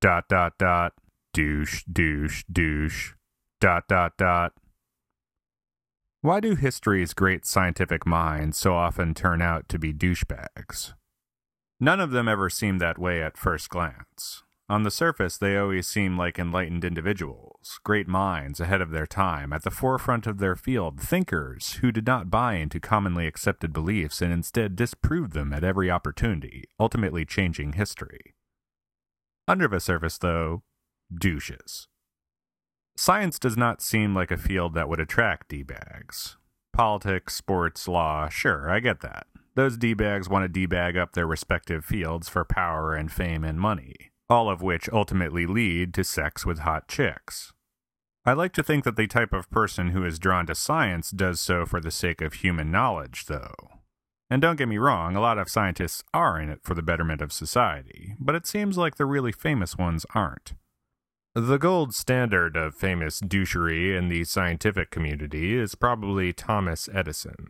Dot dot dot. Douche, douche, douche. Dot dot dot. Why do history's great scientific minds so often turn out to be douchebags? None of them ever seem that way at first glance. On the surface, they always seem like enlightened individuals, great minds ahead of their time, at the forefront of their field, thinkers who did not buy into commonly accepted beliefs and instead disproved them at every opportunity, ultimately changing history. Under the surface, though, douches. Science does not seem like a field that would attract D-bags. Politics, sports, law, sure, I get that. Those D-bags want to D-bag up their respective fields for power and fame and money all of which ultimately lead to sex with hot chicks. I like to think that the type of person who is drawn to science does so for the sake of human knowledge, though. And don't get me wrong, a lot of scientists are in it for the betterment of society, but it seems like the really famous ones aren't. The gold standard of famous douchery in the scientific community is probably Thomas Edison.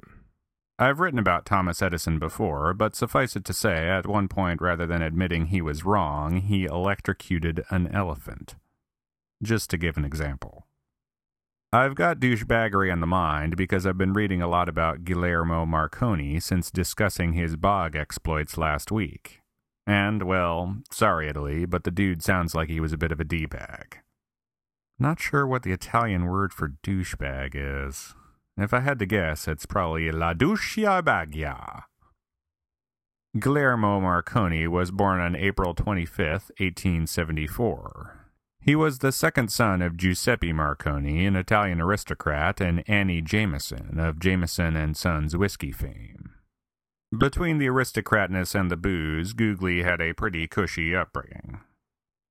I've written about Thomas Edison before, but suffice it to say, at one point, rather than admitting he was wrong, he electrocuted an elephant. Just to give an example. I've got douchebaggery on the mind because I've been reading a lot about Guglielmo Marconi since discussing his bog exploits last week. And, well, sorry, Italy, but the dude sounds like he was a bit of a D-bag. Not sure what the Italian word for douchebag is. If I had to guess, it's probably La Ducia Baggia. Guglielmo Marconi was born on April 25, 1874. He was the second son of Giuseppe Marconi, an Italian aristocrat, and Annie Jameson of Jameson and Sons whiskey fame. Between the aristocratness and the booze, Googly had a pretty cushy upbringing.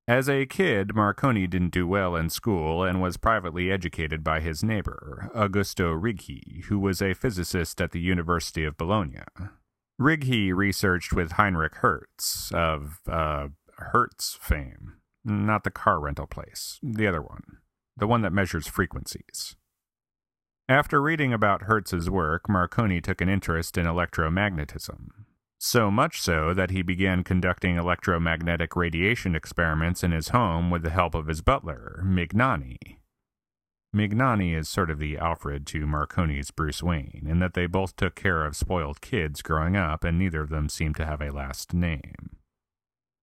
As a kid, Marconi didn't do well in school and was privately educated by his neighbor, Augusto Righi, who was a physicist at the University of Bologna. Righi researched with Heinrich Hertz of uh, Hertz fame, not the car rental place, the other one, the one that measures frequencies. After reading about Hertz's work, Marconi took an interest in electromagnetism. So much so that he began conducting electromagnetic radiation experiments in his home with the help of his butler, Mignani. Mignani is sort of the Alfred to Marconi's Bruce Wayne, in that they both took care of spoiled kids growing up and neither of them seemed to have a last name.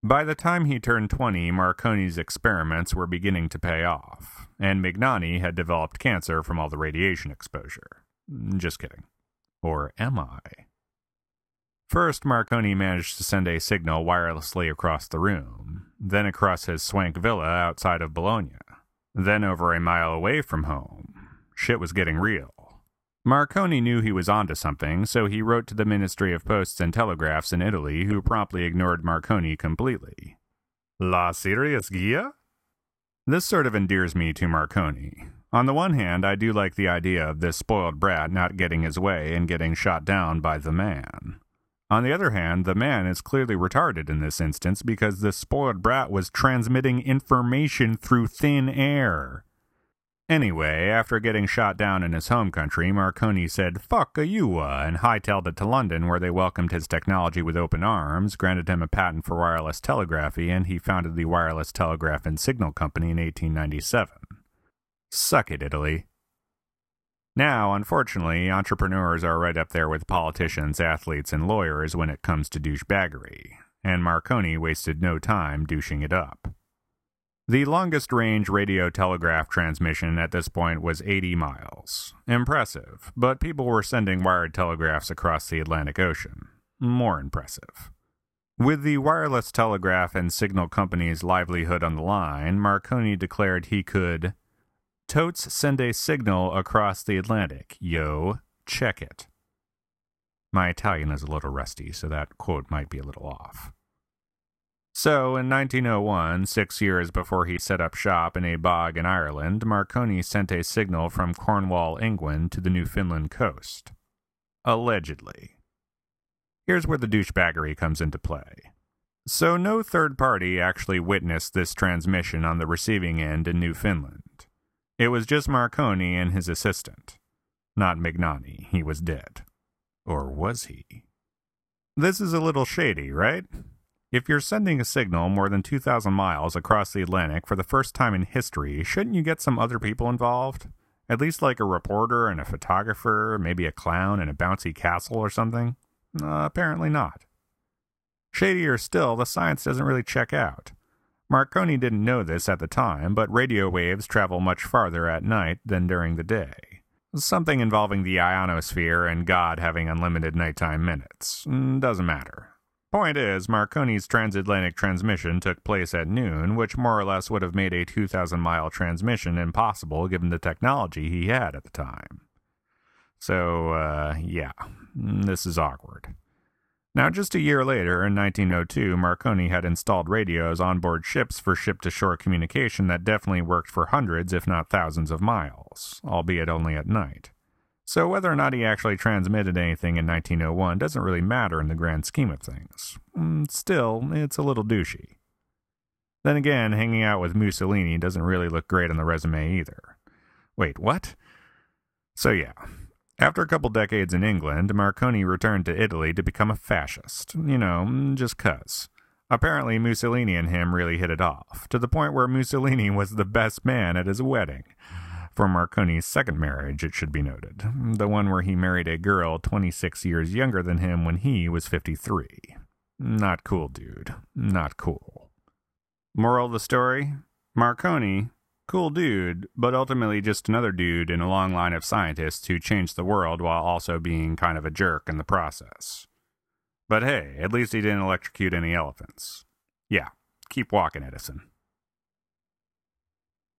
By the time he turned 20, Marconi's experiments were beginning to pay off, and Mignani had developed cancer from all the radiation exposure. Just kidding. Or am I? First, Marconi managed to send a signal wirelessly across the room, then across his swank villa outside of Bologna, then over a mile away from home. Shit was getting real. Marconi knew he was onto something, so he wrote to the Ministry of Posts and Telegraphs in Italy, who promptly ignored Marconi completely. La serious guia? This sort of endears me to Marconi. On the one hand, I do like the idea of this spoiled brat not getting his way and getting shot down by the man. On the other hand, the man is clearly retarded in this instance because the spoiled brat was transmitting information through thin air. Anyway, after getting shot down in his home country, Marconi said, fuck a you, and hightailed it to London where they welcomed his technology with open arms, granted him a patent for wireless telegraphy, and he founded the Wireless Telegraph and Signal Company in 1897. Suck it, Italy. Now, unfortunately, entrepreneurs are right up there with politicians, athletes, and lawyers when it comes to douchebaggery, and Marconi wasted no time douching it up. The longest range radio telegraph transmission at this point was 80 miles. Impressive, but people were sending wired telegraphs across the Atlantic Ocean. More impressive. With the wireless telegraph and signal company's livelihood on the line, Marconi declared he could Totes send a signal across the Atlantic. Yo, check it. My Italian is a little rusty, so that quote might be a little off. So, in 1901, six years before he set up shop in a bog in Ireland, Marconi sent a signal from Cornwall, England to the Newfoundland coast. Allegedly. Here's where the douchebaggery comes into play. So, no third party actually witnessed this transmission on the receiving end in Newfoundland. It was just Marconi and his assistant. Not Mignani. He was dead. Or was he? This is a little shady, right? If you're sending a signal more than 2,000 miles across the Atlantic for the first time in history, shouldn't you get some other people involved? At least like a reporter and a photographer, maybe a clown and a bouncy castle or something? Uh, apparently not. Shadier still, the science doesn't really check out. Marconi didn't know this at the time, but radio waves travel much farther at night than during the day. Something involving the ionosphere and God having unlimited nighttime minutes. Mm, doesn't matter. Point is, Marconi's transatlantic transmission took place at noon, which more or less would have made a 2,000 mile transmission impossible given the technology he had at the time. So, uh, yeah, this is awkward. Now, just a year later, in 1902, Marconi had installed radios on board ships for ship to shore communication that definitely worked for hundreds, if not thousands, of miles, albeit only at night. So, whether or not he actually transmitted anything in 1901 doesn't really matter in the grand scheme of things. Mm, still, it's a little douchey. Then again, hanging out with Mussolini doesn't really look great on the resume either. Wait, what? So, yeah, after a couple decades in England, Marconi returned to Italy to become a fascist. You know, just cuz. Apparently, Mussolini and him really hit it off, to the point where Mussolini was the best man at his wedding. For Marconi's second marriage, it should be noted, the one where he married a girl 26 years younger than him when he was 53. Not cool, dude. Not cool. Moral of the story? Marconi, Cool dude, but ultimately just another dude in a long line of scientists who changed the world while also being kind of a jerk in the process. But hey, at least he didn't electrocute any elephants. Yeah, keep walking, Edison.